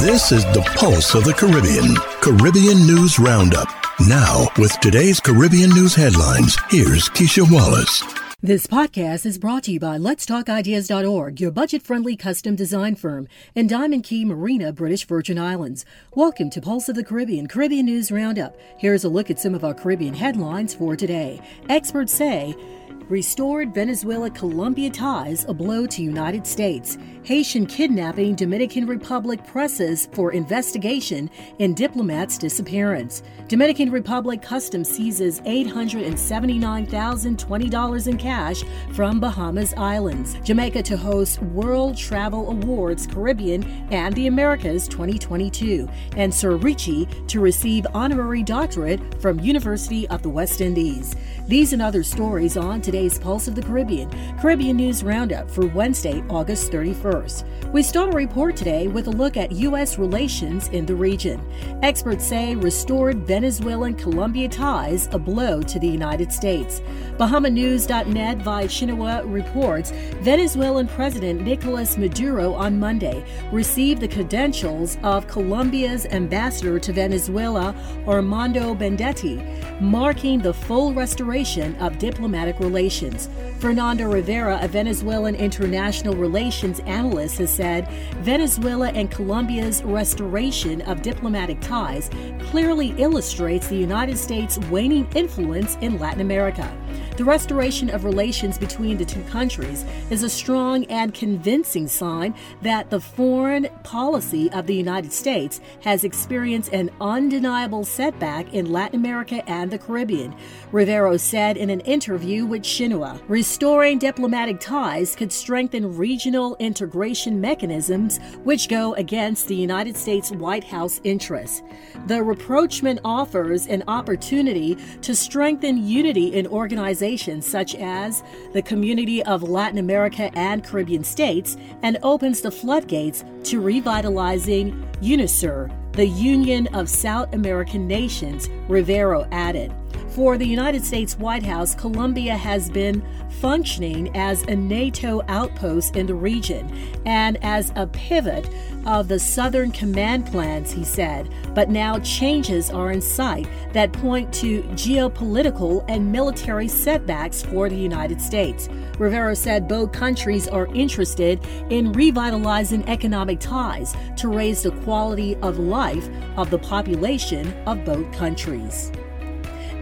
This is the pulse of the Caribbean. Caribbean News Roundup. Now, with today's Caribbean news headlines, here's Keisha Wallace. This podcast is brought to you by Let'sTalkIdeas.org, your budget friendly custom design firm, and Diamond Key Marina, British Virgin Islands. Welcome to Pulse of the Caribbean Caribbean News Roundup. Here's a look at some of our Caribbean headlines for today. Experts say restored Venezuela Colombia ties a blow to United States. Haitian kidnapping Dominican Republic presses for investigation in diplomat's disappearance. Dominican Republic Customs seizes $879,020 in cash from Bahamas Islands. Jamaica to host World Travel Awards Caribbean and the Americas 2022. And Sir Richie to receive honorary doctorate from University of the West Indies. These and other stories on today's Pulse of the Caribbean, Caribbean News Roundup for Wednesday, August 31st. We start a report today with a look at U.S. relations in the region. Experts say restored Venezuelan Colombia ties a blow to the United States. BahamaNews.net via Xinhua reports Venezuelan President Nicolas Maduro on Monday received the credentials of Colombia's ambassador to Venezuela, Armando Benedetti, marking the full restoration of diplomatic relations. Fernando Rivera, a Venezuelan international relations analyst, has said Venezuela and Colombia's restoration of diplomatic ties clearly illustrates the United States' waning influence in Latin America. The restoration of relations between the two countries is a strong and convincing sign that the foreign policy of the United States has experienced an undeniable setback in Latin America and the Caribbean, Rivero said in an interview with Xinhua. Restoring diplomatic ties could strengthen regional integration mechanisms which go against the United States White House interests. The rapprochement offers an opportunity to strengthen unity in organizations organizations such as the Community of Latin America and Caribbean States and opens the floodgates to revitalizing UNASUR, the Union of South American Nations, Rivera added. For the United States White House, Colombia has been functioning as a NATO outpost in the region and as a pivot of the Southern Command plans, he said. But now changes are in sight that point to geopolitical and military setbacks for the United States. Rivera said both countries are interested in revitalizing economic ties to raise the quality of life of the population of both countries.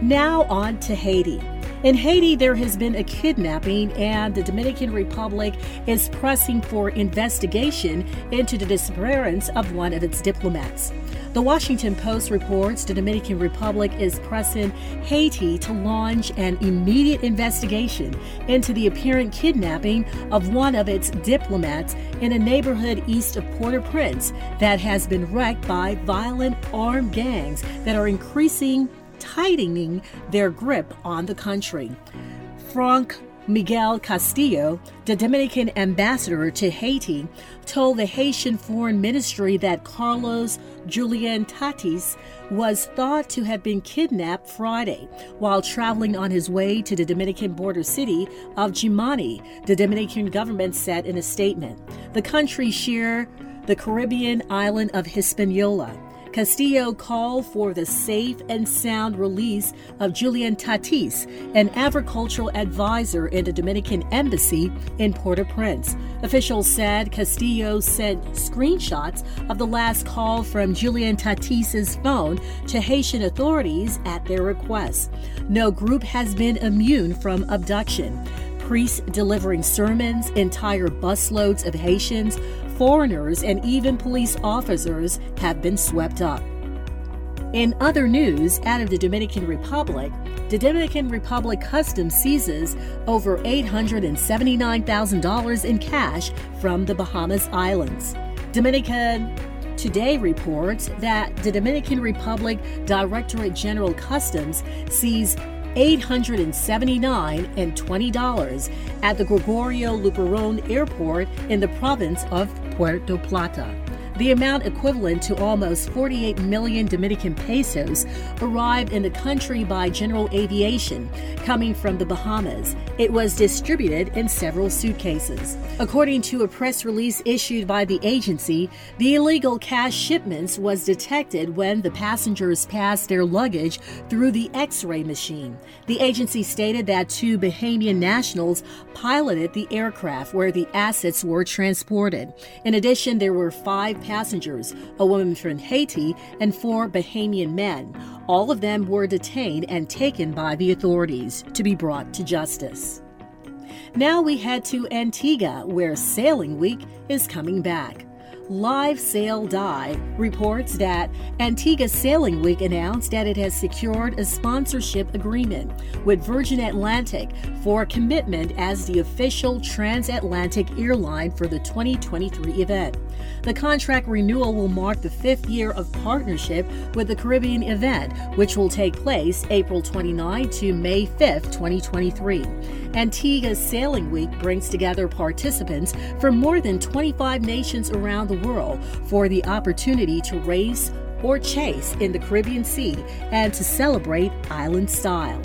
Now on to Haiti. In Haiti, there has been a kidnapping, and the Dominican Republic is pressing for investigation into the disappearance of one of its diplomats. The Washington Post reports the Dominican Republic is pressing Haiti to launch an immediate investigation into the apparent kidnapping of one of its diplomats in a neighborhood east of Port au Prince that has been wrecked by violent armed gangs that are increasing tightening their grip on the country. Frank Miguel Castillo, the Dominican ambassador to Haiti, told the Haitian Foreign Ministry that Carlos Julian Tatis was thought to have been kidnapped Friday while traveling on his way to the Dominican border city of Jimani, the Dominican government said in a statement. The country share the Caribbean island of Hispaniola. Castillo called for the safe and sound release of Julian Tatis, an agricultural advisor in the Dominican embassy in Port au Prince. Officials said Castillo sent screenshots of the last call from Julian Tatis's phone to Haitian authorities at their request. No group has been immune from abduction priests delivering sermons, entire busloads of Haitians, foreigners, and even police officers have been swept up. In other news, out of the Dominican Republic, the Dominican Republic Customs seizes over $879,000 in cash from the Bahamas Islands. Dominican Today reports that the Dominican Republic Directorate General Customs seized $879 and $20 at the Gregorio Luperon Airport in the province of Puerto Plata. The amount equivalent to almost 48 million Dominican pesos, arrived in the country by general aviation coming from the Bahamas. It was distributed in several suitcases. According to a press release issued by the agency, the illegal cash shipments was detected when the passengers passed their luggage through the X-ray machine. The agency stated that two Bahamian nationals piloted the aircraft where the assets were transported. In addition, there were five passengers, a woman from Haiti, and four Bahamian men. All of them were detained and taken by the authorities to be brought to justice. Now we head to Antigua, where Sailing Week is coming back. Live Sail Dive reports that Antigua Sailing Week announced that it has secured a sponsorship agreement with Virgin Atlantic for a commitment as the official transatlantic airline for the 2023 event. The contract renewal will mark the fifth year of partnership with the Caribbean event, which will take place April 29 to May 5, 2023. Antigua Sailing Week brings together participants from more than 25 nations around the world for the opportunity to race or chase in the Caribbean Sea and to celebrate island style.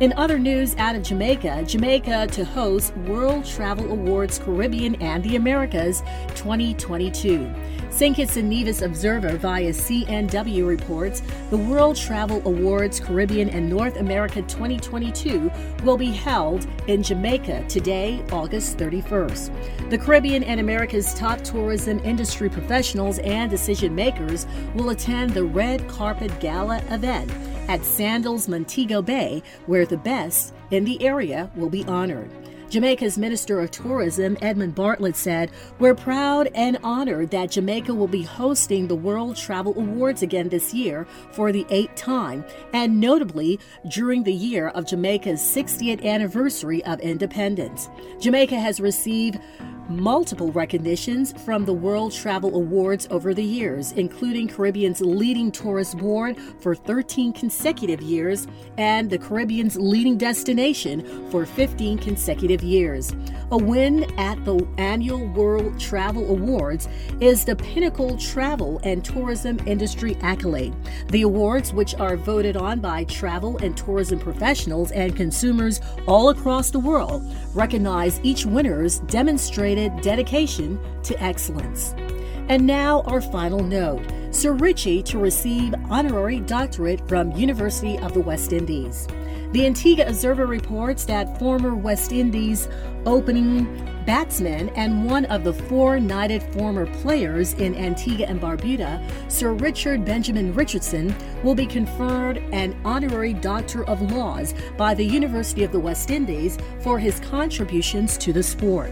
In other news out of Jamaica, Jamaica to host World Travel Awards Caribbean and the Americas 2022. St. Kitts and Nevis Observer via CNW reports the World Travel Awards Caribbean and North America 2022 will be held in Jamaica today, August 31st. The Caribbean and America's top tourism industry professionals and decision makers will attend the Red Carpet Gala event at Sandals Montego Bay, where the best in the area will be honored. Jamaica's Minister of Tourism, Edmund Bartlett, said, We're proud and honored that Jamaica will be hosting the World Travel Awards again this year for the eighth time, and notably during the year of Jamaica's 60th anniversary of independence. Jamaica has received multiple recognitions from the World Travel Awards over the years, including Caribbean's leading tourist board for 13 consecutive years and the Caribbean's leading destination for 15 consecutive years. A win at the annual World Travel Awards is the pinnacle travel and tourism industry accolade. The awards, which are voted on by travel and tourism professionals and consumers all across the world, recognize each winner's demonstrated dedication to excellence. And now our final note. Sir Richie to receive honorary doctorate from University of the West Indies. The Antigua Observer reports that former West Indies opening batsman and one of the four knighted former players in Antigua and Barbuda, Sir Richard Benjamin Richardson, will be conferred an honorary Doctor of Laws by the University of the West Indies for his contributions to the sport.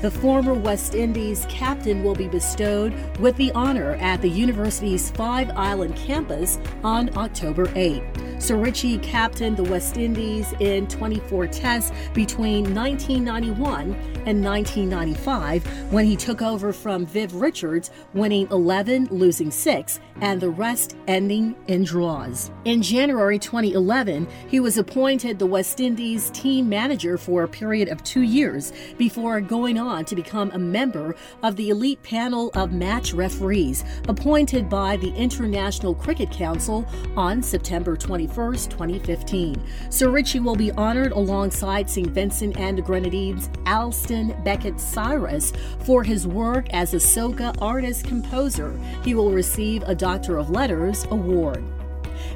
The former West Indies captain will be bestowed with the honor at the university's Five Island campus on October 8. Sir Richie captained the West Indies in 24 tests between 1991 and 1995 when he took over from Viv Richards, winning 11, losing 6, and the rest ending in draws. In January 2011, he was appointed the West Indies team manager for a period of two years before going on to become a member of the elite panel of match referees appointed by the International Cricket Council on September 21. 1st, 2015. Sir Richie will be honored alongside St. Vincent and the Grenadines' Alston Beckett Cyrus for his work as a soca artist composer. He will receive a Doctor of Letters award.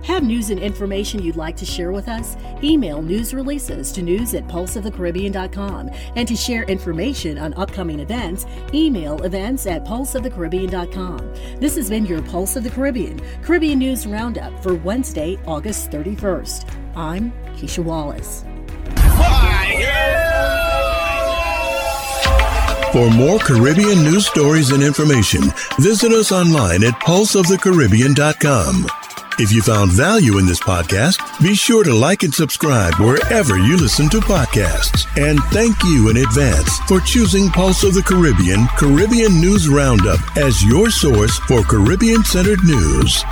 Have news and information you'd like to share with us? Email news releases to news at pulseofthecaribbean.com. And to share information on upcoming events, email events at pulseofthecaribbean.com. This has been your Pulse of the Caribbean, Caribbean News Roundup for Wednesday, August 31st. I'm Keisha Wallace. For more Caribbean news stories and information, visit us online at pulseofthecaribbean.com. If you found value in this podcast, be sure to like and subscribe wherever you listen to podcasts. And thank you in advance for choosing Pulse of the Caribbean Caribbean News Roundup as your source for Caribbean centered news.